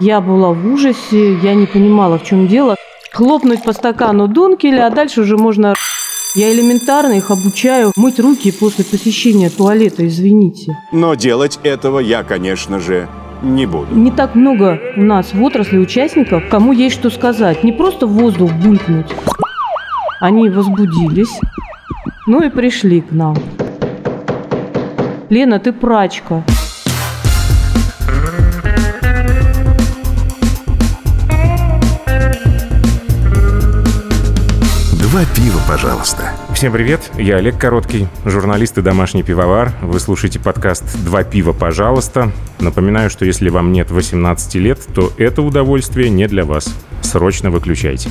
Я была в ужасе, я не понимала, в чем дело. Хлопнуть по стакану дункеля, а дальше уже можно... Я элементарно их обучаю мыть руки после посещения туалета, извините. Но делать этого я, конечно же, не буду. Не так много у нас в отрасли участников, кому есть что сказать. Не просто в воздух булькнуть. Они возбудились, ну и пришли к нам. Лена, ты прачка. Два пива, пожалуйста. Всем привет, я Олег Короткий, журналист и домашний пивовар. Вы слушаете подкаст «Два пива, пожалуйста». Напоминаю, что если вам нет 18 лет, то это удовольствие не для вас. Срочно выключайте.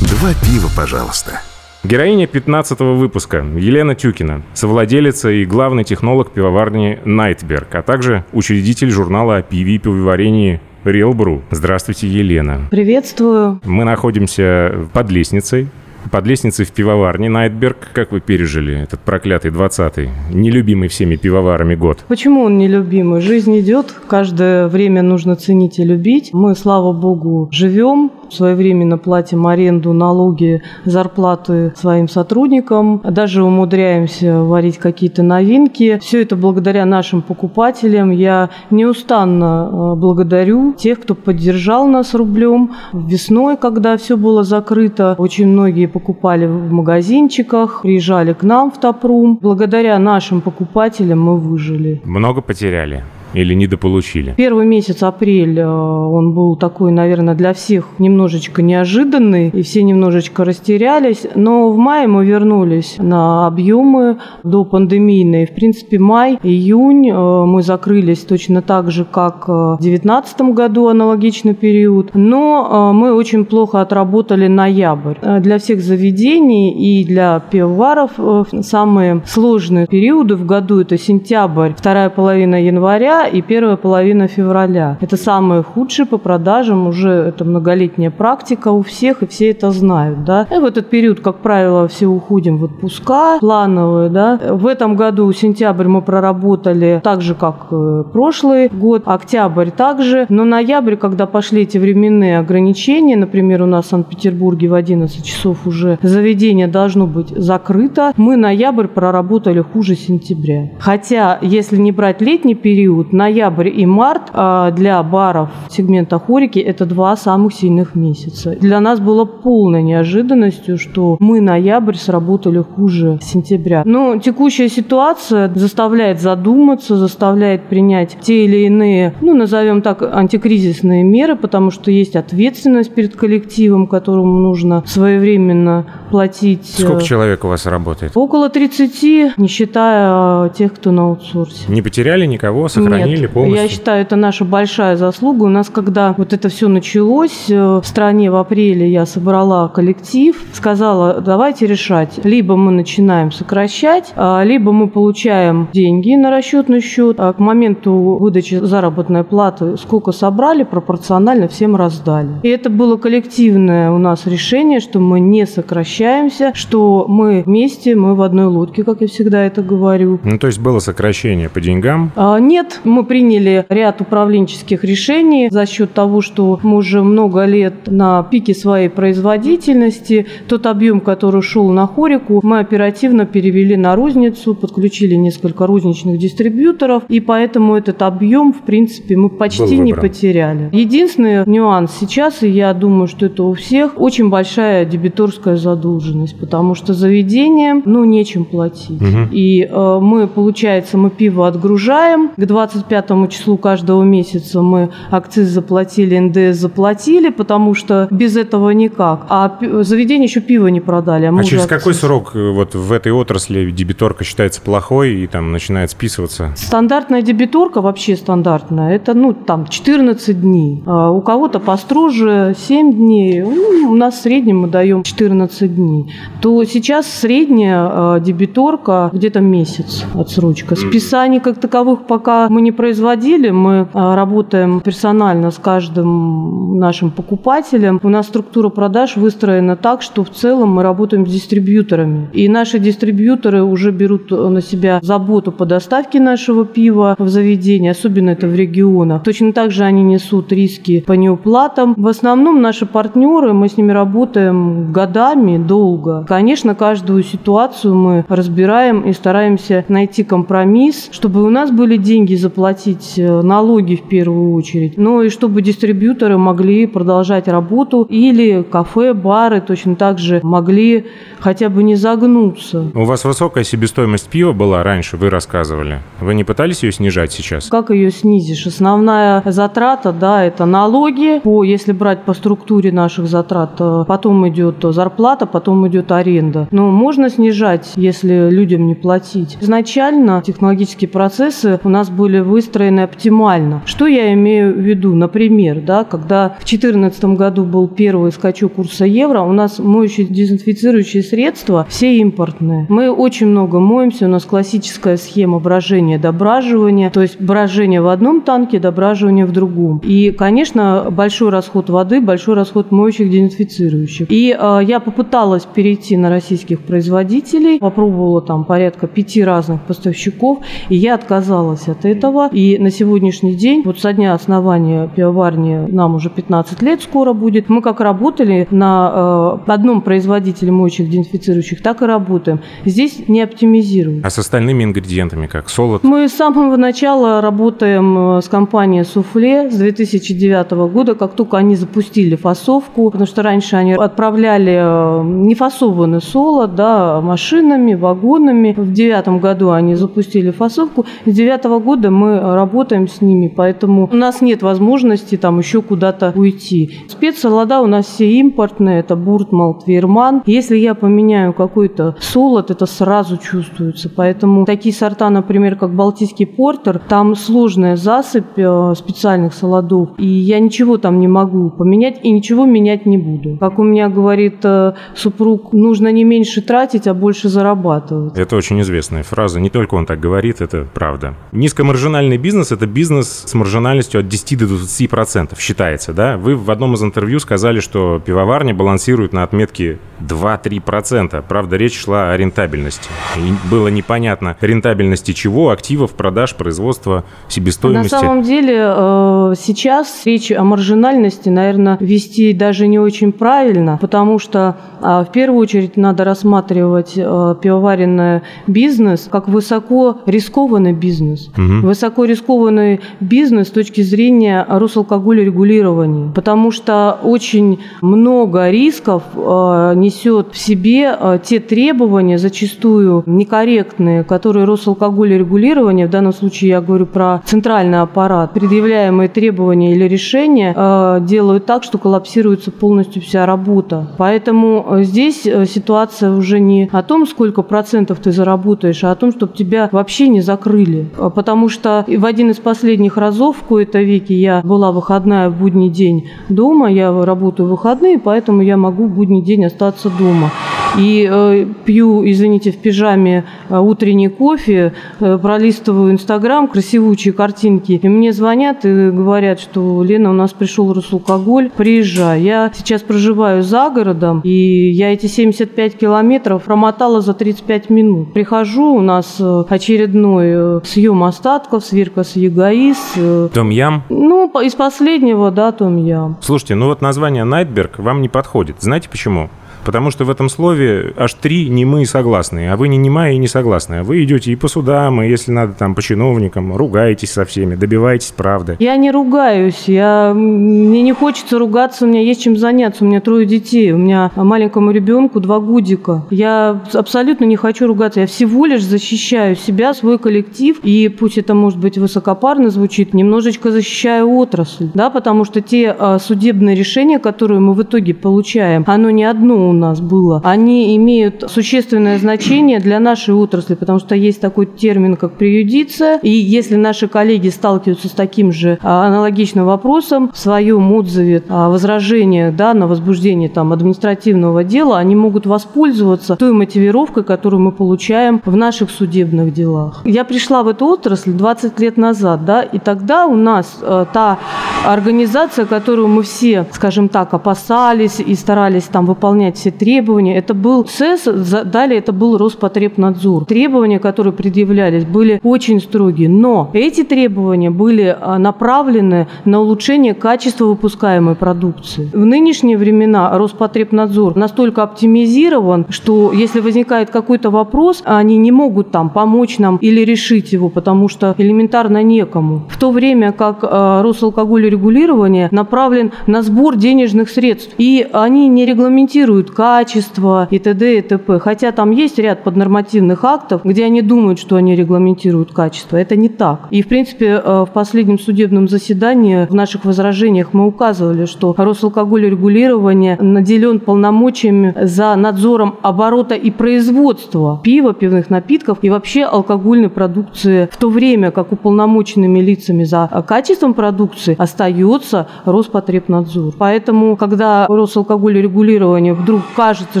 Два пива, пожалуйста. Героиня 15 выпуска Елена Тюкина, совладелица и главный технолог пивоварни «Найтберг», а также учредитель журнала о пиве и пивоварении Real Brew. Здравствуйте, Елена. Приветствую. Мы находимся под лестницей под лестницей в пивоварне Найтберг. Как вы пережили этот проклятый 20-й, нелюбимый всеми пивоварами год? Почему он нелюбимый? Жизнь идет, каждое время нужно ценить и любить. Мы, слава богу, живем, своевременно платим аренду, налоги, зарплаты своим сотрудникам, даже умудряемся варить какие-то новинки. Все это благодаря нашим покупателям. Я неустанно э, благодарю тех, кто поддержал нас рублем. Весной, когда все было закрыто, очень многие покупали в магазинчиках, приезжали к нам в Топрум. Благодаря нашим покупателям мы выжили. Много потеряли? Или недополучили? Первый месяц, апрель, э, он был такой, наверное, для всех немножечко неожиданный, и все немножечко растерялись. Но в мае мы вернулись на объемы до пандемийные. В принципе, май, июнь э, мы закрылись точно так же, как в 2019 году аналогичный период. Но э, мы очень плохо отработали ноябрь. Для всех заведений и для пивоваров самые сложные периоды в году – это сентябрь, вторая половина января и первая половина февраля. Это самые худшие по продажам, уже это многолетняя практика у всех, и все это знают. Да? И в этот период, как правило, все уходим в отпуска плановые. Да? В этом году сентябрь мы проработали так же, как прошлый год, октябрь также, но ноябрь, когда пошли эти временные ограничения, например, у нас в Санкт-Петербурге в 11 часов уже заведение должно быть закрыто, мы ноябрь проработали хуже сентября. Хотя, если не брать летний период, ноябрь и март а, для баров сегмента хорики это два самых сильных месяца. Для нас было полной неожиданностью, что мы ноябрь сработали хуже сентября. Но текущая ситуация заставляет задуматься, заставляет принять те или иные, ну, назовем так, антикризисные меры, потому что есть ответственность перед коллективом, которому нужно своевременно платить. Сколько человек у вас работает? Около 30, не считая а, тех, кто на аутсорсе. Не потеряли никого, сохранили? Сохранили Нет, полностью? Я считаю, это наша большая заслуга. У нас, когда вот это все началось, э, в стране в апреле я собрала коллектив, сказала, давайте решать. Либо мы начинаем сокращать, а, либо мы получаем деньги на расчетный счет. А к моменту выдачи заработной платы сколько собрали, пропорционально всем раздали. И это было коллективное у нас решение, что мы не сокращаемся, что мы вместе, мы в одной лодке, как я всегда это говорю. Ну, то есть было сокращение по деньгам? А, нет, мы приняли ряд управленческих решений за счет того, что мы уже много лет на пике своей производительности. Тот объем, который шел на хорику, мы оперативно перевели на розницу, подключили несколько розничных дистрибьюторов, и поэтому этот объем, в принципе, мы почти не потеряли. Единственный нюанс сейчас, и я думаю, что это у всех, очень большая дебиторская задолженность, потому что заведением, ну, нечем платить. Угу. И э, мы, получается, мы пиво отгружаем к 20 25 числу каждого месяца мы акциз заплатили, НДС заплатили, потому что без этого никак. А заведение еще пиво не продали. А, а через какой срок э, вот в этой отрасли дебиторка считается плохой и там начинает списываться? Стандартная дебиторка, вообще стандартная, это ну там 14 дней. А у кого-то построже 7 дней. Ну, у нас в среднем мы даем 14 дней. То сейчас средняя э, дебиторка где-то месяц отсрочка. Списаний как таковых пока мы не производили, мы а, работаем персонально с каждым нашим покупателем. У нас структура продаж выстроена так, что в целом мы работаем с дистрибьюторами. И наши дистрибьюторы уже берут на себя заботу по доставке нашего пива в заведение, особенно это в регионах. Точно так же они несут риски по неуплатам. В основном наши партнеры, мы с ними работаем годами, долго. Конечно, каждую ситуацию мы разбираем и стараемся найти компромисс, чтобы у нас были деньги заплатить э, налоги в первую очередь, но и чтобы дистрибьюторы могли продолжать работу или кафе, бары точно так же могли хотя бы не загнуться. У вас высокая себестоимость пива была раньше, вы рассказывали. Вы не пытались ее снижать сейчас? Как ее снизишь? Основная затрата, да, это налоги. По, если брать по структуре наших затрат, э, потом идет зарплата, потом идет аренда. Но можно снижать, если людям не платить. Изначально технологические процессы у нас были выстроены оптимально. Что я имею в виду? Например, да, когда в 2014 году был первый скачок курса евро, у нас моющие дезинфицирующие средства все импортные. Мы очень много моемся, у нас классическая схема брожения, дображивания, то есть брожение в одном танке, дображивание в другом. И, конечно, большой расход воды, большой расход моющих дезинфицирующих. И э, я попыталась перейти на российских производителей, попробовала там порядка пяти разных поставщиков, и я отказалась от этого. И на сегодняшний день, вот со дня основания пивоварни, нам уже 15 лет скоро будет, мы как работали на э, одном производителе моющих дезинфицирующих, так и работаем. Здесь не оптимизируем. А с остальными ингредиентами как? Солод? Мы с самого начала работаем э, с компанией «Суфле» с 2009 года, как только они запустили фасовку, потому что раньше они отправляли э, нефасованный солод да, машинами, вагонами. В девятом году они запустили фасовку. С девятого года мы работаем с ними, поэтому у нас нет возможности там еще куда-то уйти. Спецсолода у нас все импортные, это Буртмал, Твирман. Если я поменяю какой-то солод, это сразу чувствуется. Поэтому такие сорта, например, как Балтийский портер, там сложная засыпь э, специальных солодов, и я ничего там не могу поменять и ничего менять не буду. Как у меня говорит э, супруг, нужно не меньше тратить, а больше зарабатывать. Это очень известная фраза. Не только он так говорит, это правда. Низкомаржинальный бизнес – это бизнес с маржинальностью от 10 до 20 процентов, считается, да? Вы в одном из интервью сказали, что пивоварня балансирует на отметке 2-3 процента. Правда, речь шла о рентабельности. И было непонятно, рентабельности чего, активов, продаж, производства, себестоимости. На самом деле э, сейчас речь о маржинальности, наверное, вести даже не очень правильно, потому что э, в первую очередь надо рассматривать э, пивоваренный бизнес как высоко рискованный бизнес. Угу. Высоко рискованный бизнес с точки зрения Росалкоголя регулирования, потому что очень много рисков несет в себе те требования, зачастую некорректные, которые Росалкоголь регулирования, в данном случае я говорю про центральный аппарат, предъявляемые требования или решения э, делают так, что коллапсируется полностью вся работа. Поэтому э, здесь э, ситуация уже не о том, сколько процентов ты заработаешь, а о том, чтобы тебя вообще не закрыли. Потому что в один из последних разов в кои-то веке я была выходная в будний день дома, я работаю в выходные, поэтому я могу в будний день остаться дома. И э, пью, извините, в пижаме э, утренний кофе, э, пролистываю Инстаграм, красивучие картинки. И мне звонят и говорят, что Лена, у нас пришел Росалкоголь, приезжай. Я сейчас проживаю за городом, и я эти 75 километров промотала за 35 минут. Прихожу, у нас э, очередной э, съем остатков, сверка с ягоис. Э, Том-ям? Ну, из последнего, да, том-ям. Слушайте, ну вот название Найтберг вам не подходит. Знаете почему? Потому что в этом слове аж три немые согласные, а вы не немая и не согласные. Вы идете и по судам, и если надо там по чиновникам, ругаетесь со всеми, добиваетесь правды. Я не ругаюсь, я... мне не хочется ругаться, у меня есть чем заняться, у меня трое детей, у меня маленькому ребенку два годика. Я абсолютно не хочу ругаться, я всего лишь защищаю себя, свой коллектив, и пусть это может быть высокопарно звучит, немножечко защищаю отрасль, да, потому что те а, судебные решения, которые мы в итоге получаем, оно не одно у нас было, они имеют существенное значение для нашей отрасли, потому что есть такой термин, как преюдиция, и если наши коллеги сталкиваются с таким же а, аналогичным вопросом в своем отзыве о возражении да, на возбуждение там, административного дела, они могут воспользоваться той мотивировкой, которую мы получаем в наших судебных делах. Я пришла в эту отрасль 20 лет назад, да, и тогда у нас э, та организация, которую мы все, скажем так, опасались и старались там выполнять все требования, это был СЭС, далее это был Роспотребнадзор. Требования, которые предъявлялись, были очень строгие, но эти требования были э, направлены на улучшение качества выпускаемой продукции. В нынешние времена Роспотребнадзор настолько оптимизирован, что если возникает какой-то вопрос, они не могут там помочь нам или решить его, потому что элементарно некому. В то время как э, Росалкоголь регулирования направлен на сбор денежных средств, и они не регламентируют качество и т.д. и т.п. Хотя там есть ряд поднормативных актов, где они думают, что они регламентируют качество. Это не так. И, в принципе, э, в последнем судебном заседании в наших возражениях мы указывали, что Росалкоголь регулирования наделен полномочиями за надзором оборота и производства пива, пивных напитков и вообще алкогольной продукции, в то время как уполномоченными лицами за качеством продукции остается Роспотребнадзор. Поэтому, когда Росалкоголь регулирования вдруг кажется,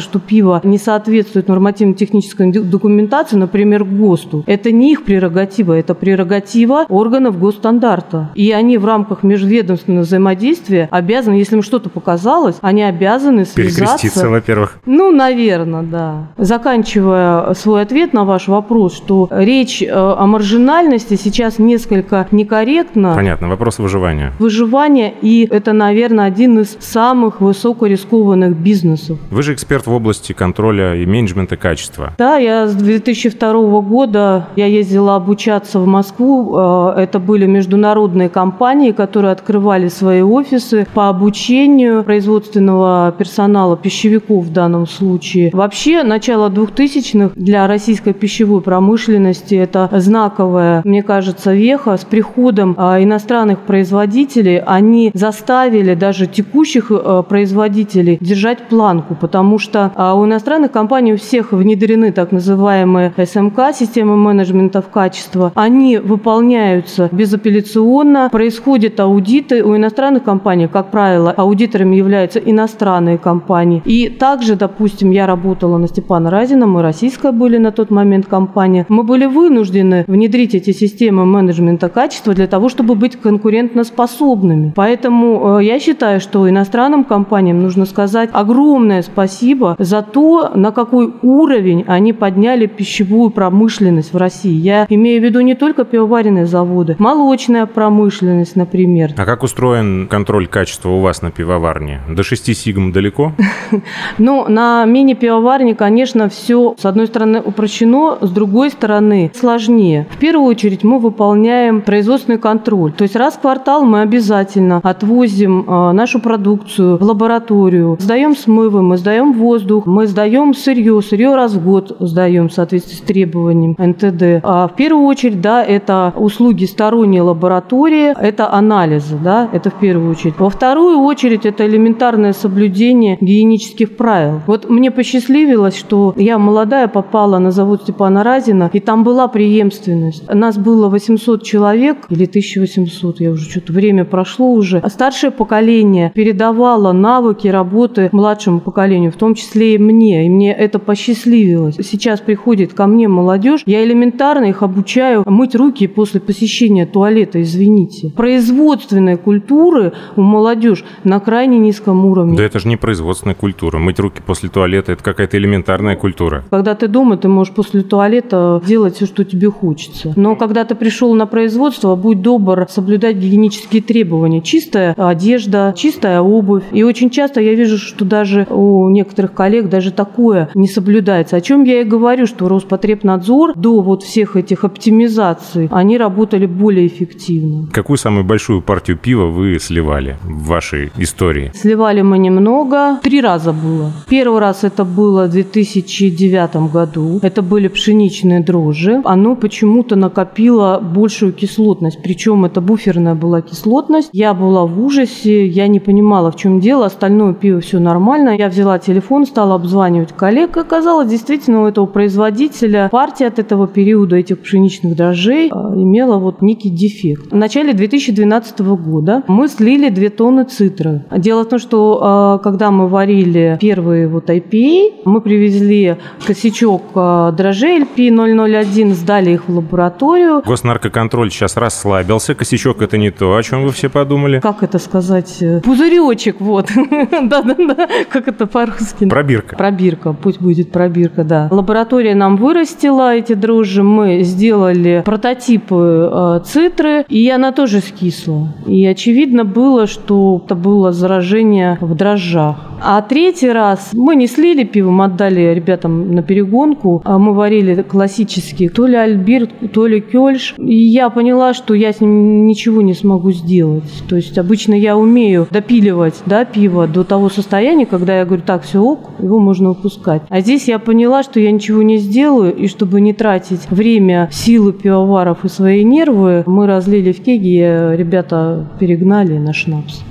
что пиво не соответствует нормативно-технической документации, например, ГОСТу, это не их прерогатива, это прерогатива органов госстандарта. И они в рамках межведомственного взаимодействия обязаны, если им что-то показалось, они обязаны связаться... Перекреститься, во-первых. Ну, наверное, да. Заканчивая свой ответ на ваш вопрос, что речь э, о маржинальности сейчас несколько некорректна. Понятно, вопрос выживания. Выживание, и это, наверное, один из самых высокорискованных бизнесов. Вы же эксперт в области контроля и менеджмента качества. Да, я с 2002 года я ездила обучаться в Москву. Э, это были международные компании, которые открывали свои офисы по обучению производственного персонала, пищевиков в данном случае. Вообще, начало 2000-х для российской пищевой промышленности это знаковая, мне кажется, веха. С приходом а, иностранных производителей они заставили даже текущих э, производителей держать планку, потому что а, у иностранных компаний у всех внедрены так называемые СМК, системы менеджмента в качество. Они выполняются безапелляционно, происходят аудиты. У иностранных компаний, как правило, аудиторами являются иностранные компании. И также, допустим, я работала на Степана Разина, мы российская были на тот момент компания. Мы были вынуждены внедрить эти системы менеджмента качества для того, чтобы быть конкурентоспособными. Поэтому э, я считаю, что иностранным компаниям нужно сказать огромное спасибо за то, на какой уровень они подняли пищевую промышленность в России. Я имею в виду не только пивоваренные заводы, молочная промышленность, например. А как устроен контроль качества у вас на пивоварне? До 6 сигм далеко? Ну, на мини-пивоварне, конечно, все, с одной стороны, упрощено, с другой стороны, сложнее. В первую очередь мы выполняем производственный контроль. То есть раз в квартал мы обязательно отвозим э, нашу продукцию в лабораторию, сдаем смывы, мы сдаем воздух, мы сдаем сырье, сырье раз в год сдаем в соответствии с требованием НТД. А в первую очередь, да, это услуги сторонней лаборатории, это анализы, да, это в первую очередь. Во вторую очередь, это элементарное соблюдение гигиенических правил. Вот мне посчастливилось, что я молодая попала на завод Степана Разина, и там была преемственность. Нас было 800 человек, или 1800, я уже что-то время прошло уже. Старшее поколение передавало навыки работы младшему поколению, в том числе и мне, и мне это посчастливилось. Сейчас приходит ко мне молодежь, я элементарно их обучаю мыть руки после посещения туалета, извините. Производственной культуры у молодежи на крайне низком уровне. Да это же не производственная культура. Мыть руки после туалета – это какая-то элементарная культура. Когда ты дома, ты можешь после туалета делать все, что тебе хочется. Но когда ты пришел на производство, будь добр соблюдать гигиенические требования. Чистая одежда, чистая обувь. И очень часто я вижу, что даже у некоторых коллег даже такое не соблюдается. О чем я и говорю, что Роспотребнадзор до вот всех этих оптимизаций, они работали более эффективно. Какую самую большую партию пива вы сливали в вашей истории? Сливали мы немного. Три раза было. Первый раз это было в 2009 году. Это были пшеничные дрожжи. Оно почему-то накопило большую кислотность. Причем это буферная была кислотность. Я была в ужасе. Я не понимала, в чем дело. Остальное пиво все нормально. Я взяла взяла телефон, стала обзванивать коллег. Оказалось, действительно, у этого производителя партия от этого периода этих пшеничных дрожжей а, имела вот некий дефект. В начале 2012 года мы слили 2 тонны цитры. Дело в том, что а, когда мы варили первые вот IPA, мы привезли косячок а, дрожжей LP001, сдали их в лабораторию. Госнаркоконтроль сейчас расслабился. Косячок – это не то, о чем вы все подумали. Как это сказать? Пузыречек, вот. Да-да-да, как это по-русски? Пробирка. Пробирка, пусть будет пробирка, да. Лаборатория нам вырастила эти дрожжи, мы сделали прототипы э, цитры, и она тоже скисла. И очевидно было, что это было заражение в дрожжах. А третий раз мы не слили пиво, мы отдали ребятам на перегонку. А мы варили классический то ли альбирт, то ли кёльш. И я поняла, что я с ним ничего не смогу сделать. То есть обычно я умею допиливать да, пиво до того состояния, когда я говорю, так, все ок, его можно выпускать. А здесь я поняла, что я ничего не сделаю, и чтобы не тратить время, силы пивоваров и свои нервы, мы разлили в кеге, ребята перегнали на шнапс.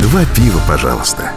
Два пива, пожалуйста.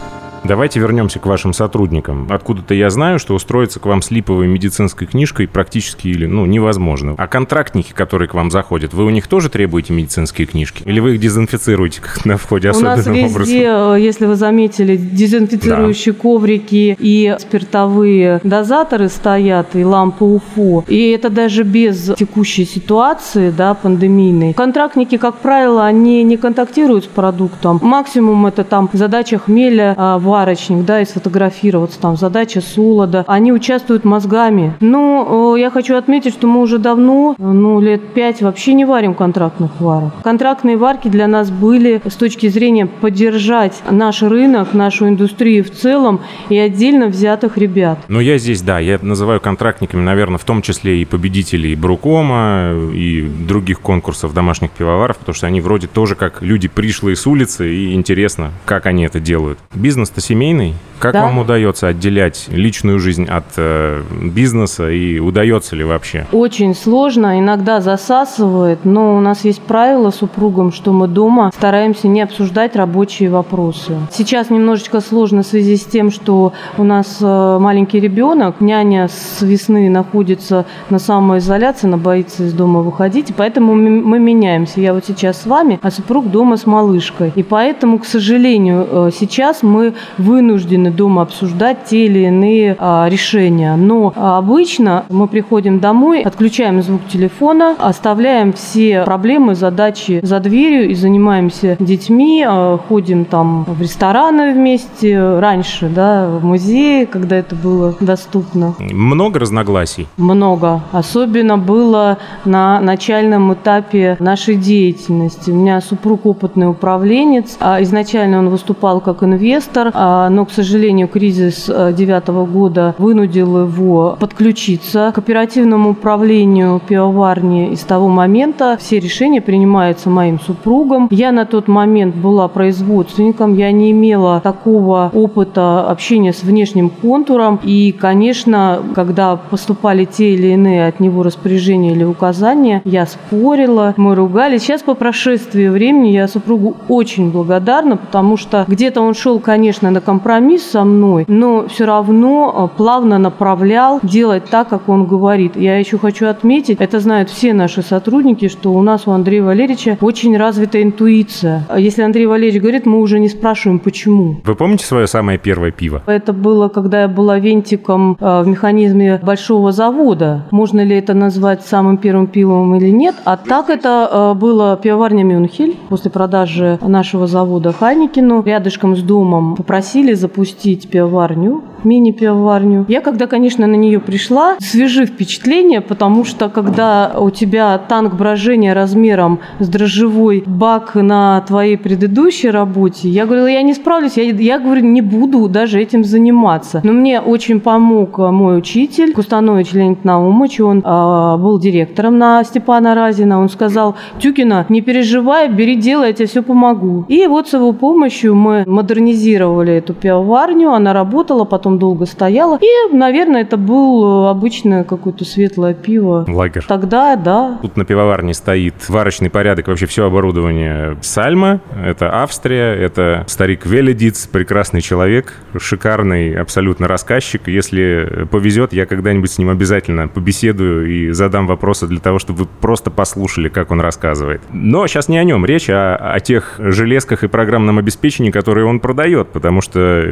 Давайте вернемся к вашим сотрудникам. Откуда-то я знаю, что устроиться к вам с липовой медицинской книжкой практически или ну, невозможно. А контрактники, которые к вам заходят, вы у них тоже требуете медицинские книжки? Или вы их дезинфицируете как на входе особенным образом? У нас везде, образом? если вы заметили, дезинфицирующие да. коврики и спиртовые дозаторы стоят, и лампы УФО. И это даже без текущей ситуации, да, пандемийной. Контрактники, как правило, они не контактируют с продуктом. Максимум это там задача хмеля, а, сварочник, да, и сфотографироваться, там, задача Сулода. Они участвуют мозгами. Но э, я хочу отметить, что мы уже давно, ну, лет пять вообще не варим контрактных варок. Контрактные варки для нас были с точки зрения поддержать наш рынок, нашу индустрию в целом и отдельно взятых ребят. Но я здесь, да, я называю контрактниками, наверное, в том числе и победителей Брукома, и других конкурсов домашних пивоваров, потому что они вроде тоже как люди пришлые с улицы, и интересно, как они это делают. Бизнес-то семейный. Как да. вам удается отделять личную жизнь от э, бизнеса и удается ли вообще? Очень сложно, иногда засасывает, но у нас есть правило с супругом, что мы дома стараемся не обсуждать рабочие вопросы. Сейчас немножечко сложно в связи с тем, что у нас э, маленький ребенок, няня с весны находится на самоизоляции, она боится из дома выходить, и поэтому мы меняемся. Я вот сейчас с вами, а супруг дома с малышкой. И поэтому, к сожалению, э, сейчас мы вынуждены дома обсуждать те или иные а, решения. Но а, обычно мы приходим домой, отключаем звук телефона, оставляем все проблемы, задачи за дверью и занимаемся детьми, а, ходим там в рестораны вместе, раньше, да, в музеи, когда это было доступно. Много разногласий? Много. Особенно было на начальном этапе нашей деятельности. У меня супруг опытный управленец, изначально он выступал как инвестор, но, к сожалению, кризис э, девятого года вынудил его подключиться к оперативному управлению пивоварни. И с того момента все решения принимаются моим супругом. Я на тот момент была производственником, я не имела такого опыта общения с внешним контуром. И, конечно, когда поступали те или иные от него распоряжения или указания, я спорила, мы ругались. Сейчас по прошествии времени я супругу очень благодарна, потому что где-то он шел, конечно, на компромисс со мной, но все равно э, плавно направлял делать так, как он говорит. Я еще хочу отметить, это знают все наши сотрудники, что у нас у Андрея Валерьевича очень развита интуиция. Если Андрей Валерьевич говорит, мы уже не спрашиваем, почему. Вы помните свое самое первое пиво? Это было, когда я была вентиком э, в механизме большого завода. Можно ли это назвать самым первым пивом или нет? А так это э, было пивоварня Мюнхель после продажи нашего завода Хайникину. Рядышком с домом попросили запустить пивоварню, мини-пивоварню. Я когда, конечно, на нее пришла, свежи впечатления, потому что когда у тебя танк брожения размером с дрожжевой бак на твоей предыдущей работе, я говорила, я не справлюсь, я, я говорю, не буду даже этим заниматься. Но мне очень помог мой учитель, Кустанович Леонид Наумович, он э, был директором на Степана Разина, он сказал, Тюкина, не переживай, бери дело, я тебе все помогу. И вот с его помощью мы модернизировали ремонтировали эту пивоварню, она работала, потом долго стояла. И, наверное, это был э, обычное какое-то светлое пиво. Лагер. Тогда, да. Тут на пивоварне стоит варочный порядок, вообще все оборудование Сальма. Это Австрия, это старик Веледиц, прекрасный человек, шикарный абсолютно рассказчик. Если повезет, я когда-нибудь с ним обязательно побеседую и задам вопросы для того, чтобы вы просто послушали, как он рассказывает. Но сейчас не о нем речь, а о тех железках и программном обеспечении, которые он продает, потому что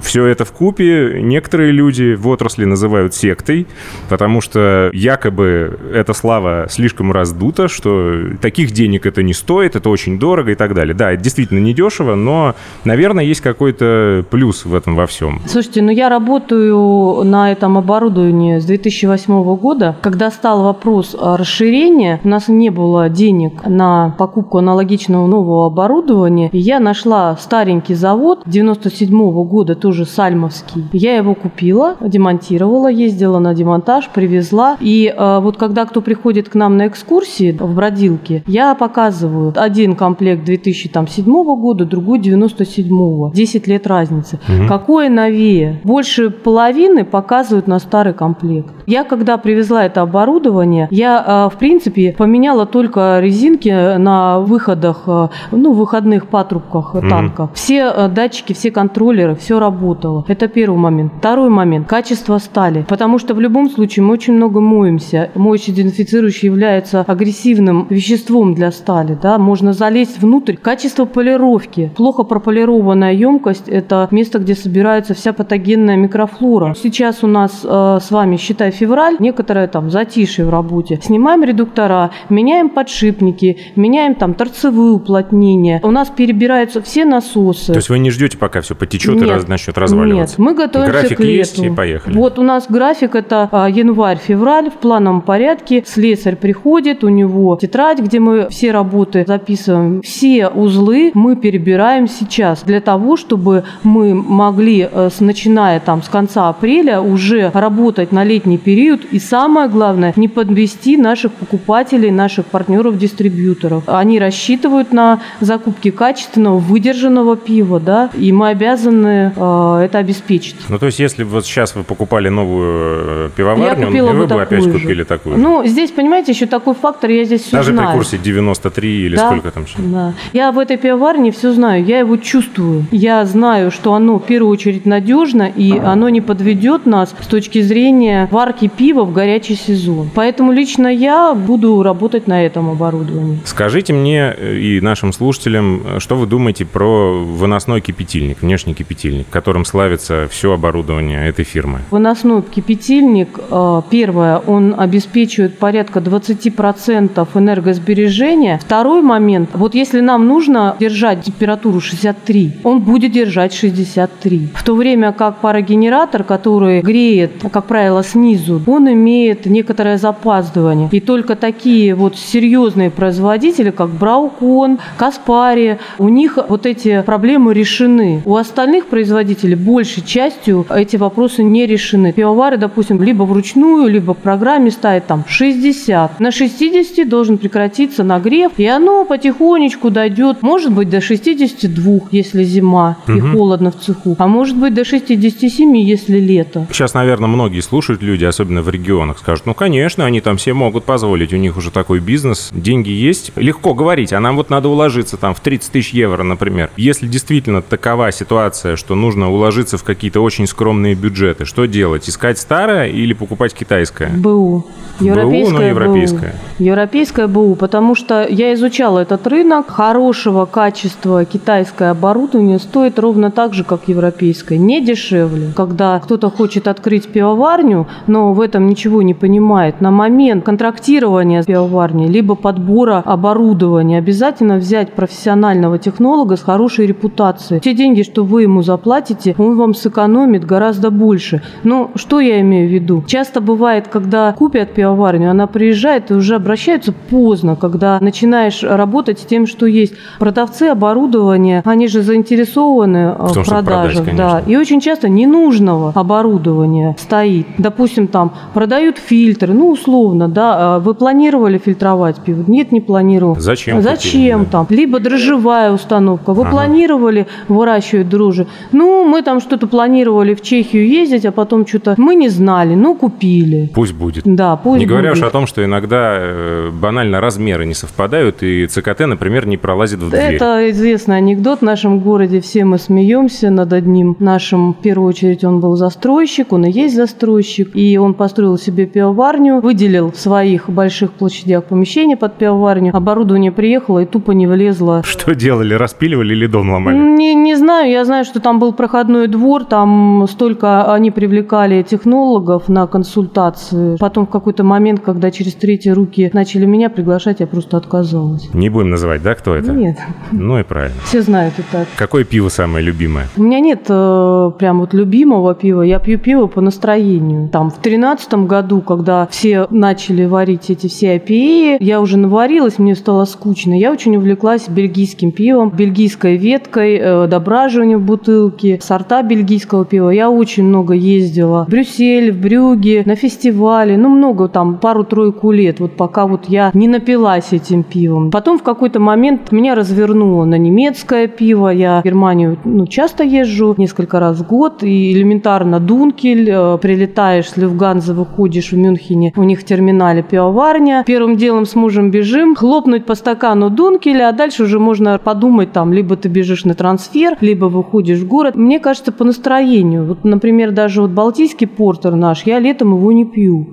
все это в купе некоторые люди в отрасли называют сектой, потому что якобы эта слава слишком раздута, что таких денег это не стоит, это очень дорого и так далее. Да, это действительно недешево, но, наверное, есть какой-то плюс в этом во всем. Слушайте, ну я работаю на этом оборудовании с 2008 года. Когда стал вопрос о расширении, у нас не было денег на покупку аналогичного нового оборудования. И я нашла старенький завод 97 -го года, тоже сальмовский. Я его купила, демонтировала, ездила на демонтаж, привезла. И э, вот когда кто приходит к нам на экскурсии в бродилке, я показываю один комплект 2007 года, другой 97 -го. 10 лет разницы. Угу. Какое новее? Больше половины показывают на старый комплект. Я когда привезла это оборудование, я, э, в принципе, поменяла только резинки на выходах, э, ну, выходных патрубках mm-hmm. танка. Все э, датчики, все контроллеры, все работало. Это первый момент. Второй момент – качество стали. Потому что в любом случае мы очень много моемся. Моющий дезинфицирующий является агрессивным веществом для стали. Да? Можно залезть внутрь. Качество полировки. Плохо прополированная емкость – это место, где собирается вся патогенная микрофлора. Сейчас у нас э, с вами, считай, февраль, некоторое там затишье в работе. Снимаем редуктора, меняем подшипники, меняем там торцевые уплотнения. У нас перебираются все насосы. То есть вы не ждете, пока все потечет нет, и раз, начнет разваливаться? Нет, мы готовимся График к лету. есть и поехали. Вот у нас график это а, январь-февраль в плановом порядке. Слесарь приходит, у него тетрадь, где мы все работы записываем. Все узлы мы перебираем сейчас для того, чтобы мы могли, э, начиная там с конца апреля, уже работать на летний период. И самое главное, не подвести наших покупателей, наших партнеров-дистрибьюторов. Они рассчитывают на закупки качественного, выдержанного пива, да, и мы обязаны э, это обеспечить. Ну, то есть, если вот сейчас вы покупали новую э, пивоварню, я купила вы бы опять же. купили такую Ну, здесь, понимаете, еще такой фактор, я здесь все Даже знаю. при курсе 93 или да? сколько там сейчас? Да. Я в этой пивоварне все знаю, я его чувствую. Я знаю, что оно в первую очередь надежно, и ага. оно не подведет нас с точки зрения варки пива в горячий сезон. Поэтому лично я буду работать на этом оборудовании. Скажите мне э, и нашим слушателям, что вы думаете про выносной кипятильник, внешний кипятильник, которым славится все оборудование этой фирмы? Выносной кипятильник, э, первое, он обеспечивает порядка 20% энергосбережения. Второй момент, вот если нам нужно держать температуру 63, он будет держать 63. В то время как парогенератор, который греет, как правило, снизу, он имеет некоторое запаздывание. И только такие вот серьезные производители, как Браукон, Каспари, у них вот эти проблемы решены. У остальных производителей большей частью эти вопросы не решены. Пивовары, допустим, либо вручную, либо в программе ставят там 60. На 60 должен прекратиться нагрев, и оно потихонечку дойдет, может быть, до 62, если зима угу. и холодно в цеху, а может быть, до 67, если лето. Сейчас, наверное, многие слушают люди, особенно в регионах, скажут, ну, конечно, они там все могут позволить, у них уже такой бизнес, деньги есть. Легко говорить, а нам вот надо уложиться там в 30 тысяч евро, например. Если действительно такова ситуация, что нужно уложиться в какие-то очень скромные бюджеты, что делать? Искать старое или покупать китайское? БУ. Европейское БУ, но европейское. БУ. Европейское БУ, потому что я изучала этот рынок. Хорошего качества китайское оборудование стоит ровно так же, как европейское. Не дешевле. Когда кто-то хочет открыть пивоварню, но в этом ничего не понимает, на момент контрактирования пивоварни, либо подбора оборудования, обязательно взять профессионального технолога с хорошей репутацией. Те деньги, что вы ему заплатите, он вам сэкономит гораздо больше. Но что я имею в виду? Часто бывает, когда купят пивоварню, она приезжает и уже обращаются поздно, когда начинаешь работать с тем, что есть. Продавцы оборудования, они же заинтересованы в, том, продажах. Продать, да. И очень часто ненужного оборудования стоит. Допустим, там продают фильтры, ну, условно, да, а вы планировали фильтровать пиво? Нет, не планировал. Зачем? Зачем хотели, там? Либо дрожжевая установка. Вы ага. планировали выращивать выращивать дрожжи. Ну, мы там что-то планировали в Чехию ездить, а потом что-то мы не знали, ну, купили. Пусть будет. Да, пусть Не говоря будет. уж о том, что иногда э, банально размеры не совпадают, и ЦКТ, например, не пролазит в дверь. Это известный анекдот. В нашем городе все мы смеемся над одним нашим. В первую очередь он был застройщик, он и есть застройщик. И он построил себе пивоварню, выделил в своих больших площадях помещение под пивоварню. Оборудование приехало и тупо не влезло. Что делали? Распиливали или дом ломали? Не, не знаю, я знаю, что там был проходной двор, там столько они привлекали технологов на консультации. Потом в какой-то момент, когда через третьи руки начали меня приглашать, я просто отказалась. Не будем называть, да, кто это? Нет, Ну и правильно. все знают и так. Какое пиво самое любимое? У меня нет э, прям вот любимого пива. Я пью пиво по настроению. Там в тринадцатом году, когда все начали варить эти все IPA, я уже наварилась, мне стало скучно. Я очень увлеклась бельгийским пивом, бельгийской веткой, э, дображивание в бутылке, сорта бельгийского пива. Я очень много ездила в Брюссель, в Брюге, на фестивале. Ну, много там, пару-тройку лет. Вот пока вот я не напилась этим пивом. Потом в какой-то момент меня развернуло на немецкое пиво. Я в Германию ну, часто езжу, несколько раз в год. И элементарно Дункель. э, Прилетаешь с Люфганза, выходишь в Мюнхене. У них в терминале пивоварня. Первым делом с мужем бежим, хлопнуть по стакану Дункеля, а дальше уже можно подумать там, либо ты бежишь на трансфер, либо выходишь в город. Мне кажется, по настроению. Вот, например, даже вот Балтийский портер наш, я летом его не пью,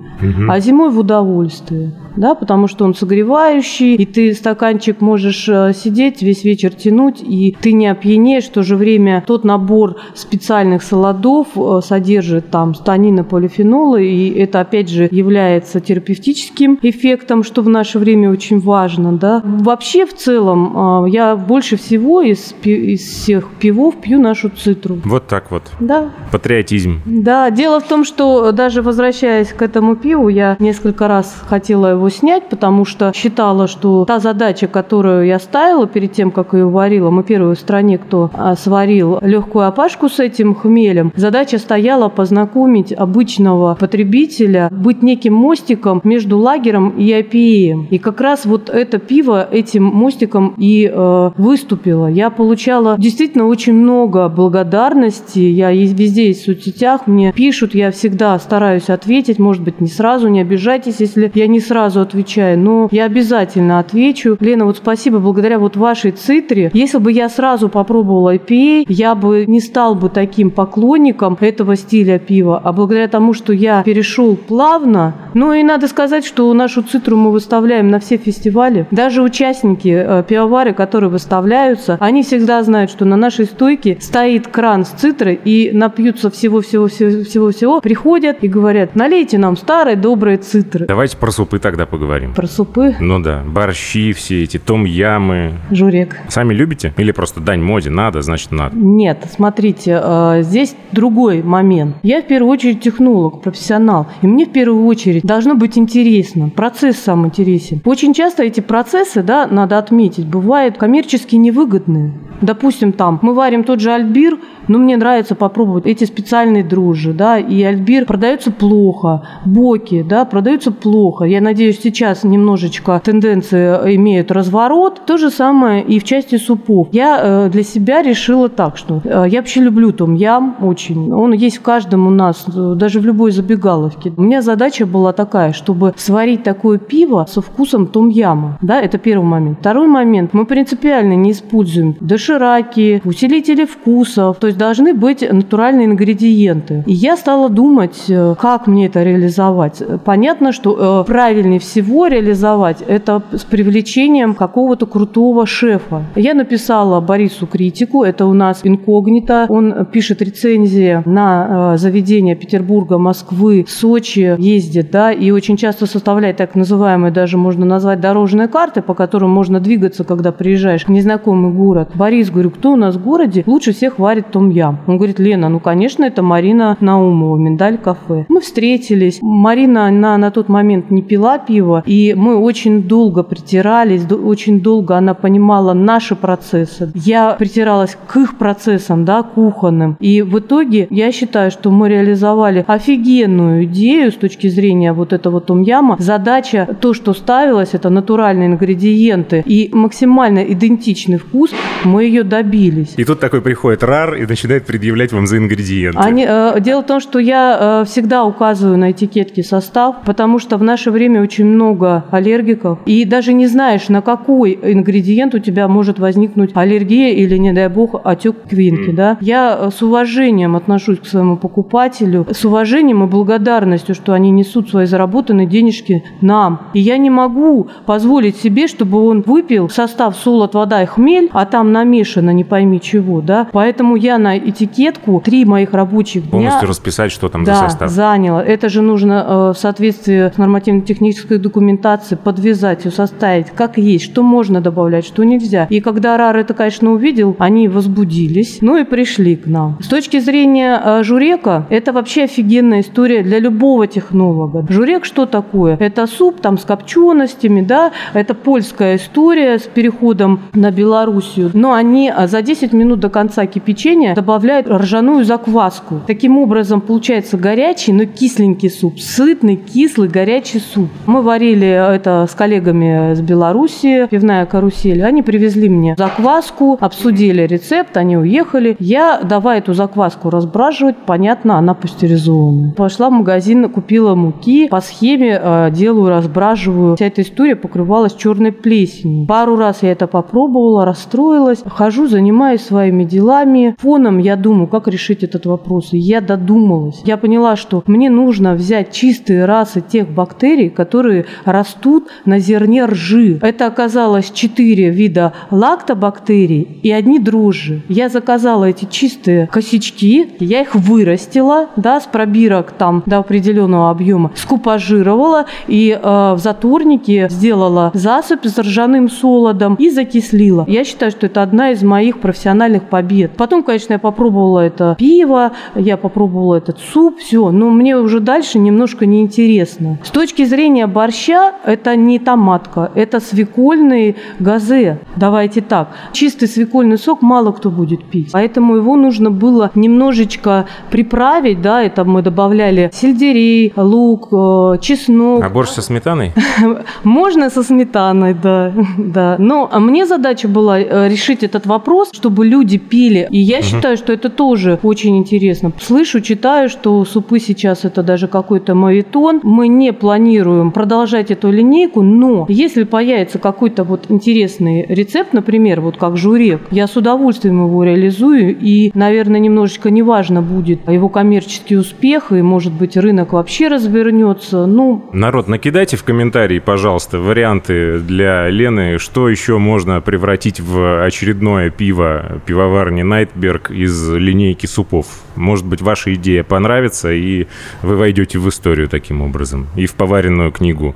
а зимой в удовольствие. Да, потому что он согревающий, и ты стаканчик можешь э, сидеть весь вечер тянуть, и ты не опьянеешь. В то же время тот набор специальных солодов э, содержит там станины, полифенолы, и это опять же является терапевтическим эффектом, что в наше время очень важно. Да. Вообще в целом э, я больше всего из, из всех пивов пью нашу цитру. Вот так вот. Да, Патриотизм. да, дело в том, что даже возвращаясь к этому пиву, я несколько раз хотела его снять, потому что считала, что та задача, которую я ставила перед тем, как ее варила, мы первые в стране, кто а, сварил легкую опашку с этим хмелем, задача стояла познакомить обычного потребителя, быть неким мостиком между лагером и IPA. И как раз вот это пиво этим мостиком и э, выступило. Я получала действительно очень много благодарности. Я везде в соцсетях, мне пишут, я всегда стараюсь ответить, может быть, не сразу, не обижайтесь, если я не сразу отвечаю, но я обязательно отвечу. Лена, вот спасибо, благодаря вот вашей цитре, если бы я сразу попробовала IPA, я бы не стал бы таким поклонником этого стиля пива, а благодаря тому, что я перешел плавно, ну и надо сказать, что нашу цитру мы выставляем на все фестивали. Даже участники э, пивовары, которые выставляются, они всегда знают, что на нашей стойке стоит кран с цитрой и напьются всего-всего-всего-всего, приходят и говорят, налейте нам старой доброй цитры. Давайте про супы тогда поговорим. Про супы, Ну да, борщи все эти, том-ямы. Журек. Сами любите? Или просто дань моде, надо, значит надо? Нет, смотрите, э, здесь другой момент. Я в первую очередь технолог, профессионал, и мне в первую очередь должно быть интересно. Процесс сам интересен. Очень часто эти процессы, да, надо отметить, бывают коммерчески невыгодные. Допустим, там мы варим тот же альбир, но мне нравится попробовать эти специальные дрожжи, да, и альбир продается плохо, боки, да, продаются плохо. Я надеюсь, сейчас немножечко тенденции имеют разворот. То же самое и в части супов. Я э, для себя решила так, что э, я вообще люблю том-ям очень. Он есть в каждом у нас, э, даже в любой забегаловке. У меня задача была такая, чтобы сварить такое пиво со вкусом том-яма. Да, это первый момент. Второй момент. Мы принципиально не используем дошираки, усилители вкусов. То есть должны быть натуральные ингредиенты. И я стала думать, э, как мне это реализовать. Понятно, что э, правильнее всего реализовать это с привлечением какого-то крутого шефа. Я написала Борису критику, это у нас инкогнито. Он пишет рецензии на э, заведения Петербурга, Москвы, Сочи, ездит, да, и очень часто составляет так называемые, даже можно назвать дорожные карты, по которым можно двигаться, когда приезжаешь в незнакомый город. Борис, говорю, кто у нас в городе лучше всех варит том-ям? Он говорит, Лена, ну, конечно, это Марина Наумова, Миндаль кафе. Мы встретились. Марина, она на тот момент не пила пиво, и мы очень долго притирались, очень долго она понимала наши процессы. Я притиралась к их процессам, да, кухонным. И в итоге я считаю, что мы реализовали офигенную идею с точки зрения вот этого том-яма. Задача, то, что ставилось, это натуральные ингредиенты и максимально идентичный вкус, мы ее добились. И тут тут такой приходит РАР и начинает предъявлять вам за ингредиенты? Они, э, дело в том, что я э, всегда указываю на этикетке состав, потому что в наше время очень много аллергиков, и даже не знаешь, на какой ингредиент у тебя может возникнуть аллергия или, не дай бог, отек квинки. Mm. Да? Я э, с уважением отношусь к своему покупателю, с уважением и благодарностью, что они несут свои заработанные денежки нам. И я не могу позволить себе, чтобы он выпил состав солод, вода и хмель, а там намешано не пойми чего. Да? Поэтому я на этикетку три моих рабочих дня... Полностью расписать, что там да, за состав. заняла. Это же нужно э, в соответствии с нормативно-технической документацией подвязать ее, составить, как есть, что можно добавлять, что нельзя. И когда РАР это, конечно, увидел, они возбудились, ну и пришли к нам. С точки зрения э, журека, это вообще офигенная история для любого технолога. Журек что такое? Это суп там с копченостями, да, это польская история с переходом на Белоруссию. Но они э, за 10 минут до конца кипячения добавляют ржаную закваску. Таким образом, получается горячий, но кисленький суп. Сытный, кислый, горячий суп. Мы варили это с коллегами с Беларуси, пивная карусель. Они привезли мне закваску, обсудили рецепт, они уехали. Я, давай эту закваску разбраживать, понятно, она пастеризованная. Пошла в магазин, купила муки, по схеме э, делаю, разбраживаю. Вся эта история покрывалась черной плесенью. Пару раз я это попробовала, расстроилась. Хожу, занимаюсь своими делами. Фоном я думаю, как решить этот вопрос. И я додумалась. Я поняла, что мне нужно взять чистые расы тех бактерий, которые растут на зерне ржи. Это оказалось четыре вида лактобактерий и одни дрожжи. Я заказала эти чистые косячки, я их вырастила, да, с пробирок там до определенного объема, скупажировала и э, в затворнике сделала засыпь с ржаным солодом и закислила. Я считаю, что это одна из моих профессиональных побед. Потом, конечно, я попробовала это пиво, я попробовала этот суп, все, но мне уже дальше немножко неинтересно. С точки зрения борща, это не томатка, это свекольный газе. Давайте так. Чистый свекольный сок мало кто будет пить. Поэтому его нужно было немножечко приправить, да, это мы добавляли сельдерей, лук, э, чеснок. А борщ со сметаной? Можно со сметаной, да, да. Но мне задача была э, решить этот вопрос, чтобы люди пили. И я считаю, что это тоже очень интересно. Слышу, читаю, что супы сейчас это даже какой-то мавитон. Мы не планируем продолжать эту линейку, но если появится какой-то вот интересный рецепт, например, вот как журек, я с удовольствием его реализую, и, наверное, немножечко неважно будет его коммерческий успех, и, может быть, рынок вообще развернется. Ну... Народ, накидайте в комментарии, пожалуйста, варианты для Лены, что еще можно превратить в очередное пиво пивоварни Найтберг из линейки супов. Может быть, ваша идея понравится, и вы войдете в историю таким образом, и в поваренную книгу.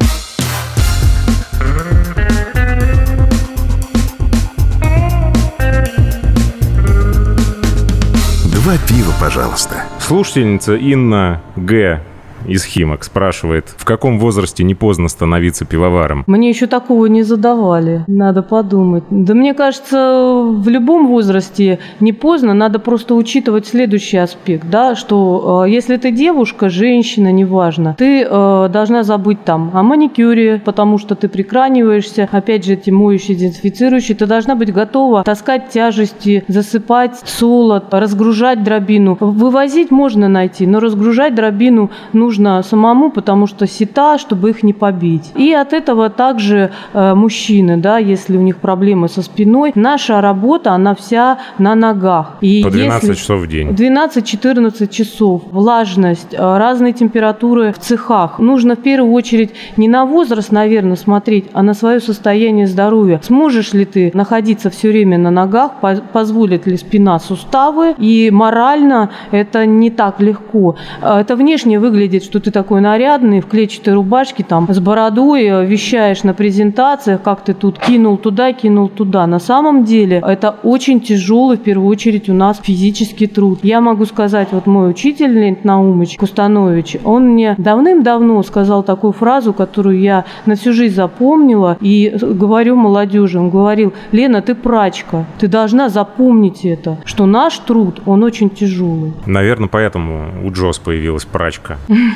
Два пива, пожалуйста. Слушательница Инна Г из Химок спрашивает, в каком возрасте не поздно становиться пивоваром? Мне еще такого не задавали. Надо подумать. Да мне кажется, в любом возрасте не поздно. Надо просто учитывать следующий аспект, да, что э, если ты девушка, женщина, неважно, ты э, должна забыть там о маникюре, потому что ты прикраниваешься, опять же, эти моющие, дезинфицирующие. Ты должна быть готова таскать тяжести, засыпать солод, разгружать дробину. Вывозить можно найти, но разгружать дробину нужно нужно самому, потому что сита, чтобы их не побить. И от этого также э, мужчины, да, если у них проблемы со спиной, наша работа, она вся на ногах. И По 12 если... часов в день. 12-14 часов. Влажность, э, разные температуры в цехах. Нужно в первую очередь не на возраст, наверное, смотреть, а на свое состояние здоровья. Сможешь ли ты находиться все время на ногах, позволит ли спина суставы, и морально это не так легко. Э, это внешне выглядит выглядеть, что ты такой нарядный, в клетчатой рубашке, там, с бородой, э, вещаешь на презентациях, как ты тут кинул туда, кинул туда. На самом деле это очень тяжелый, в первую очередь, у нас физический труд. Я могу сказать, вот мой учитель Леонид Наумович Кустанович, он мне давным-давно сказал такую фразу, которую я на всю жизнь запомнила, и говорю молодежи, он говорил, Лена, ты прачка, ты должна запомнить это, что наш труд, он очень тяжелый. Наверное, поэтому у Джос появилась прачка.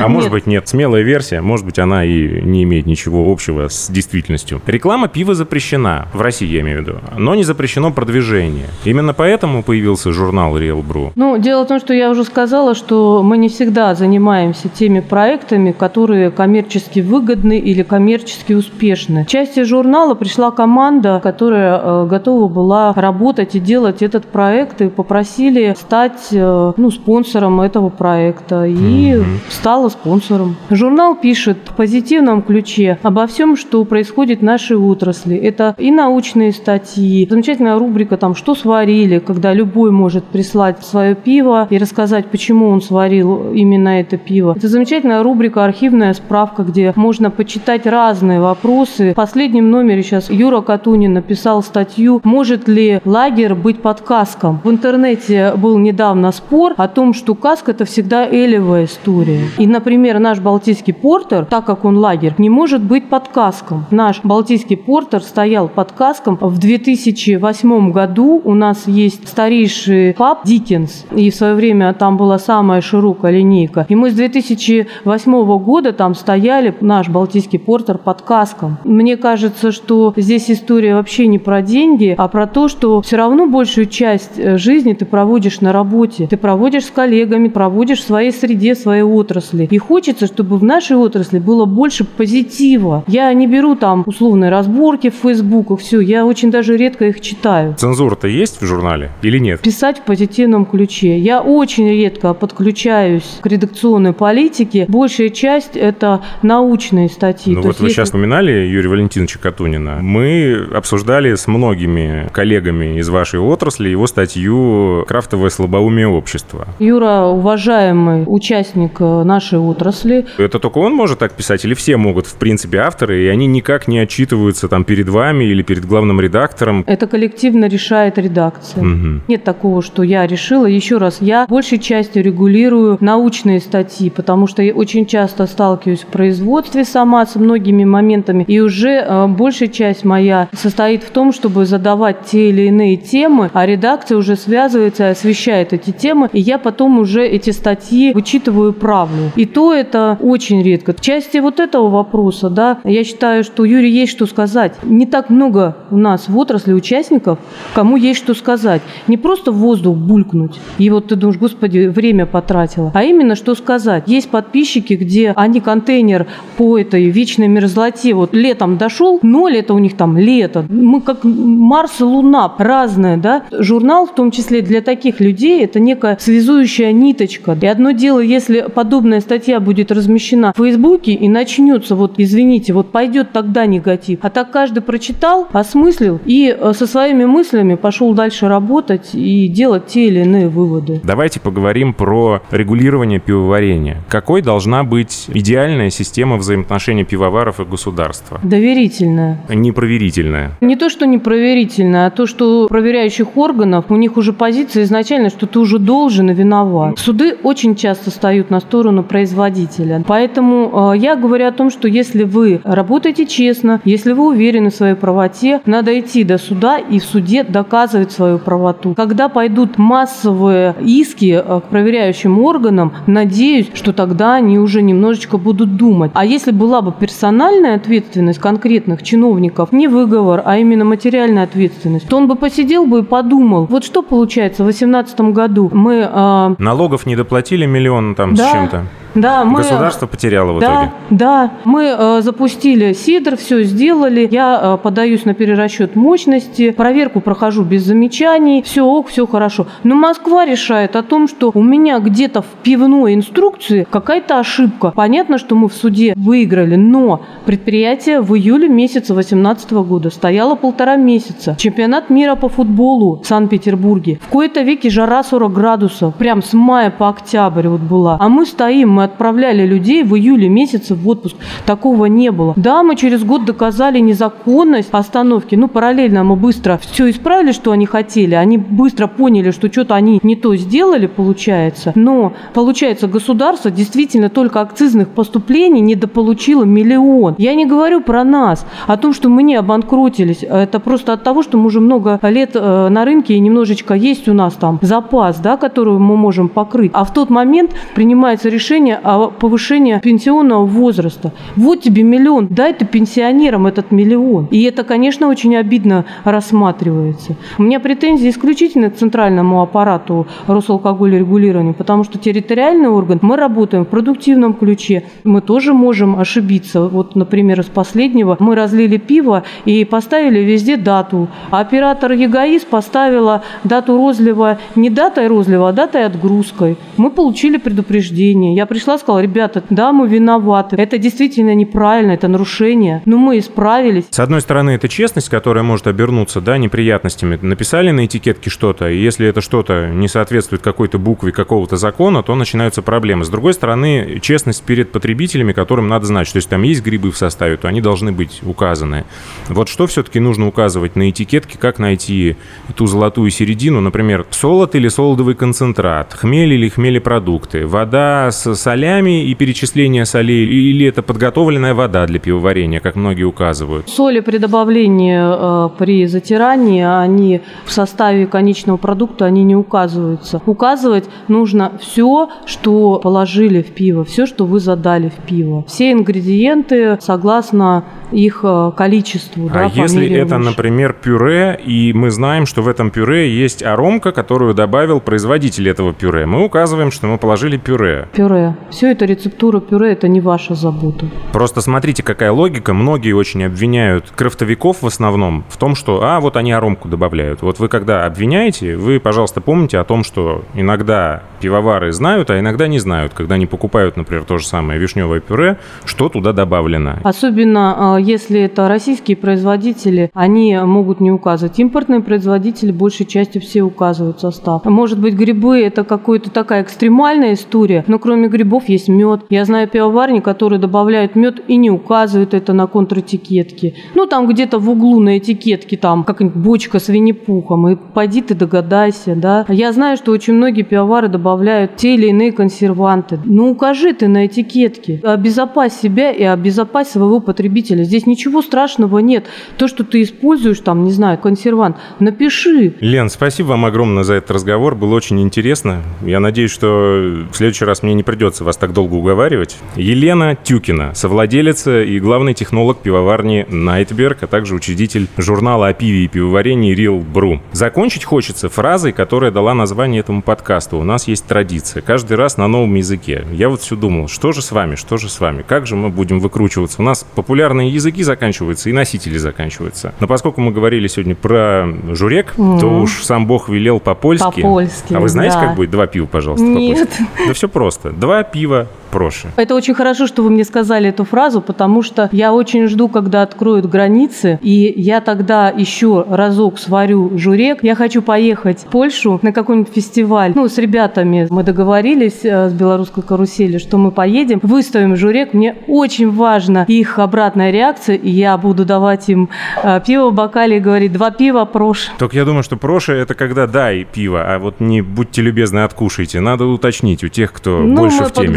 А может быть нет. Смелая версия, может быть она и не имеет ничего общего с действительностью. Реклама пива запрещена, в России я имею в виду, но не запрещено продвижение. Именно поэтому появился журнал Real Brew. Ну, дело в том, что я уже сказала, что мы не всегда занимаемся теми проектами, которые коммерчески выгодны или коммерчески успешны. В части журнала пришла команда, которая э, готова была работать и делать этот проект, и попросили стать э, ну, спонсором этого проекта. И mm-hmm. стала спонсором. Журнал пишет в позитивном ключе обо всем, что происходит в нашей отрасли. Это и научные статьи, замечательная рубрика там «Что сварили», когда любой может прислать свое пиво и рассказать, почему он сварил именно это пиво. Это замечательная рубрика «Архивная справка», где можно почитать разные вопросы. В последнем номере сейчас Юра Катунин написал статью «Может ли лагерь быть под каском?». В интернете был недавно спор о том, что каск – это всегда элевая история. И, например, наш Балтийский портер, так как он лагерь, не может быть под каском. Наш Балтийский портер стоял под каском. В 2008 году у нас есть старейший паб Диккенс, и в свое время там была самая широкая линейка. И мы с 2008 года там стояли, наш Балтийский портер, под каском. Мне кажется, что здесь история вообще не про деньги, а про то, что все равно большую часть э, жизни ты проводишь на работе. Ты проводишь с коллегами, проводишь в своей среде, своей отрасли. И хочется, чтобы в нашей отрасли было больше позитива. Я не беру там условные разборки в фейсбуках, все, я очень даже редко их читаю. Цензура-то есть в журнале или нет? Писать в позитивном ключе. Я очень редко подключаюсь к редакционной политике. Большая часть это научные статьи. Ну вот вы если... сейчас упоминали Юрия Валентиновича Катунина. Мы обсуждали с многими коллегами из вашей отрасли его статью «Крафтовое слабоумие общества». Юра уважаемый участник э, нашей отрасли. Это только он может так писать или все могут, в принципе, авторы, и они никак не отчитываются там перед вами или перед главным редактором? Это коллективно решает редакция. Угу. Нет такого, что я решила. Еще раз, я большей частью регулирую научные статьи, потому что я очень часто сталкиваюсь в производстве сама с многими моментами, и уже э, большая часть моя состоит в том, чтобы задавать те или иные темы, а редакция уже связывается и освещает эти темы, и я потом уже эти статьи вычитываю правду. И то это очень редко. В части вот этого вопроса, да, я считаю, что Юрий есть что сказать. Не так много у нас в отрасли участников, кому есть что сказать. Не просто в воздух булькнуть, и вот ты думаешь, господи, время потратила, а именно что сказать. Есть подписчики, где они контейнер по этой вечной мерзлоте, вот летом дошел, ноль это у них там лето. Мы как Марс и Луна, разные, да. Журнал, в том числе для таких людей, это некая связующая ниточка. И одно дело, если подобная статья будет размещена в Фейсбуке и начнется, вот извините, вот пойдет тогда негатив. А так каждый прочитал, осмыслил и э, со своими мыслями пошел дальше работать и делать те или иные выводы. Давайте поговорим про регулирование пивоварения. Какой должна быть идеальная система взаимоотношений пивоваров и государства? Доверительная. Непроверительная. Не то, что непроверительная, а то, что проверяющих органов, у них уже позиция изначально, что ты уже должен и виноват. Суды очень часто встают на сторону производителя. Поэтому э, я говорю о том, что если вы работаете честно, если вы уверены в своей правоте, надо идти до суда и в суде доказывать свою правоту. Когда пойдут массовые иски э, к проверяющим органам, надеюсь, что тогда они уже немножечко будут думать. А если была бы персональная ответственность конкретных чиновников, не выговор, а именно материальная ответственность, то он бы посидел бы и подумал, вот что получается в 2018 году мы... Э... Налогов не доплатили миллион там да, с чем-то. Да, мы... Государство потеряло в да, итоге. Да, мы э, запустили сидр, все сделали. Я э, подаюсь на перерасчет мощности, проверку прохожу без замечаний, все ок, все хорошо. Но Москва решает о том, что у меня где-то в пивной инструкции какая-то ошибка. Понятно, что мы в суде выиграли, но предприятие в июле месяца 2018 года стояло полтора месяца. Чемпионат мира по футболу в Санкт-Петербурге. В кои-то веке жара 40 градусов, прям с мая по октябрь вот была. А мы стоим, мы отправляли людей в июле месяце в отпуск. Такого не было. Да, мы через год доказали незаконность остановки. Ну, параллельно мы быстро все исправили, что они хотели. Они быстро поняли, что что-то они не то сделали, получается. Но, получается, государство действительно только акцизных поступлений недополучило миллион. Я не говорю про нас, о том, что мы не обанкротились. Это просто от того, что мы уже много лет э, на рынке и немножечко есть у нас там запас, да, который мы можем покрыть. А в тот момент принимается решение о повышении пенсионного возраста. Вот тебе миллион, дай ты пенсионерам этот миллион. И это, конечно, очень обидно рассматривается. У меня претензии исключительно к центральному аппарату Росалкогольрегулирования, потому что территориальный орган, мы работаем в продуктивном ключе, мы тоже можем ошибиться. Вот, например, из последнего мы разлили пиво и поставили везде дату. А оператор ЕГАИС поставила дату розлива не датой розлива, а датой отгрузкой. Мы получили предупреждение. Я пришла и сказала, ребята, да, мы виноваты. Это действительно неправильно, это нарушение. Но мы исправились. С одной стороны, это честность, которая может обернуться да, неприятностями. Написали на этикетке что-то, и если это что-то не соответствует какой-то букве какого-то закона, то начинаются проблемы. С другой стороны, честность перед потребителями, которым надо знать, что если там есть грибы в составе, то они должны быть указаны. Вот что все-таки нужно указывать на этикетке, как найти ту золотую середину, например, солод или солодовый концентрат, хмель или хмелепродукты, вода с солями и перечисление солей, или это подготовленная вода для пивоварения, как многие указывают? Соли при добавлении, э, при затирании, они в составе конечного продукта, они не указываются. Указывать нужно все, что положили в пиво, все, что вы задали в пиво. Все ингредиенты согласно их э, количеству. А да, если это, выше. например, пюре, и мы знаем, что в этом пюре есть аромка, которую добавил производитель этого пюре, мы указываем, что мы положили пюре. Пюре. Все это рецептура пюре, это не ваша забота. Просто смотрите, какая логика. Многие очень обвиняют крафтовиков в основном в том, что, а, вот они аромку добавляют. Вот вы когда обвиняете, вы, пожалуйста, помните о том, что иногда пивовары знают, а иногда не знают, когда они покупают, например, то же самое вишневое пюре, что туда добавлено. Особенно э, если это российские производители, они могут не указывать. Импортные производители большей частью все указывают состав. Может быть, грибы это какая-то такая экстремальная история, но кроме грибов есть мед. Я знаю пивоварни, которые добавляют мед и не указывают это на контратикетке. Ну, там где-то в углу на этикетке, там как-нибудь бочка с винни-пухом, и пойди ты догадайся, да. Я знаю, что очень многие пивовары добавляют те или иные консерванты. Ну, укажи ты на этикетке. Обезопась себя и обезопась своего потребителя. Здесь ничего страшного нет. То, что ты используешь, там, не знаю, консервант, напиши. Лен, спасибо вам огромное за этот разговор. Было очень интересно. Я надеюсь, что в следующий раз мне не придется вас так долго уговаривать. Елена Тюкина, совладелица и главный технолог пивоварни Найтберг, а также учредитель журнала о пиве и пивоварении Real Brew. Закончить хочется фразой, которая дала название этому подкасту. У нас есть традиция. Каждый раз на новом языке. Я вот все думал, что же с вами, что же с вами? Как же мы будем выкручиваться? У нас популярные языки заканчиваются и носители заканчиваются. Но поскольку мы говорили сегодня про журек, то уж сам Бог велел по-польски. По-польски, А вы знаете, да. как будет два пива, пожалуйста, Нет. Да все просто. Два пива проще. Это очень хорошо, что вы мне сказали эту фразу, потому что я очень жду, когда откроют границы, и я тогда еще разок сварю журек. Я хочу поехать в Польшу на какой-нибудь фестиваль. Ну, с ребятами мы договорились э, с белорусской карусели, что мы поедем, выставим журек. Мне очень важна их обратная реакция, и я буду давать им э, пиво в бокале и говорить, два пива прош. Только я думаю, что проще это когда дай пиво, а вот не будьте любезны, откушайте. Надо уточнить у тех, кто Ну, больше мы в теме.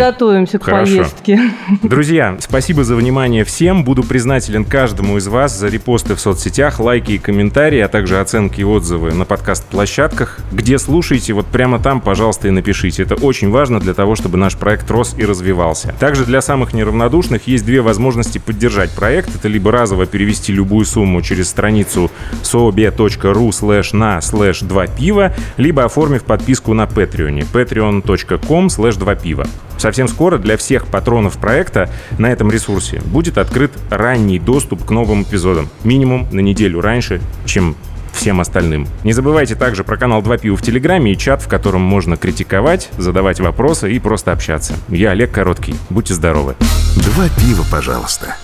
Подготовимся к Хорошо. поездке. Друзья, спасибо за внимание всем. Буду признателен каждому из вас за репосты в соцсетях, лайки и комментарии, а также оценки и отзывы на подкаст-площадках. Где слушаете, вот прямо там, пожалуйста, и напишите. Это очень важно для того, чтобы наш проект рос и развивался. Также для самых неравнодушных есть две возможности поддержать проект. Это либо разово перевести любую сумму через страницу sobe.ru slash на slash 2 пива, либо оформив подписку на Patreon. patreon.com slash 2 пива. Совсем скоро для всех патронов проекта на этом ресурсе будет открыт ранний доступ к новым эпизодам. Минимум на неделю раньше, чем всем остальным. Не забывайте также про канал 2 пива в Телеграме и чат, в котором можно критиковать, задавать вопросы и просто общаться. Я Олег Короткий. Будьте здоровы. Два пива, пожалуйста.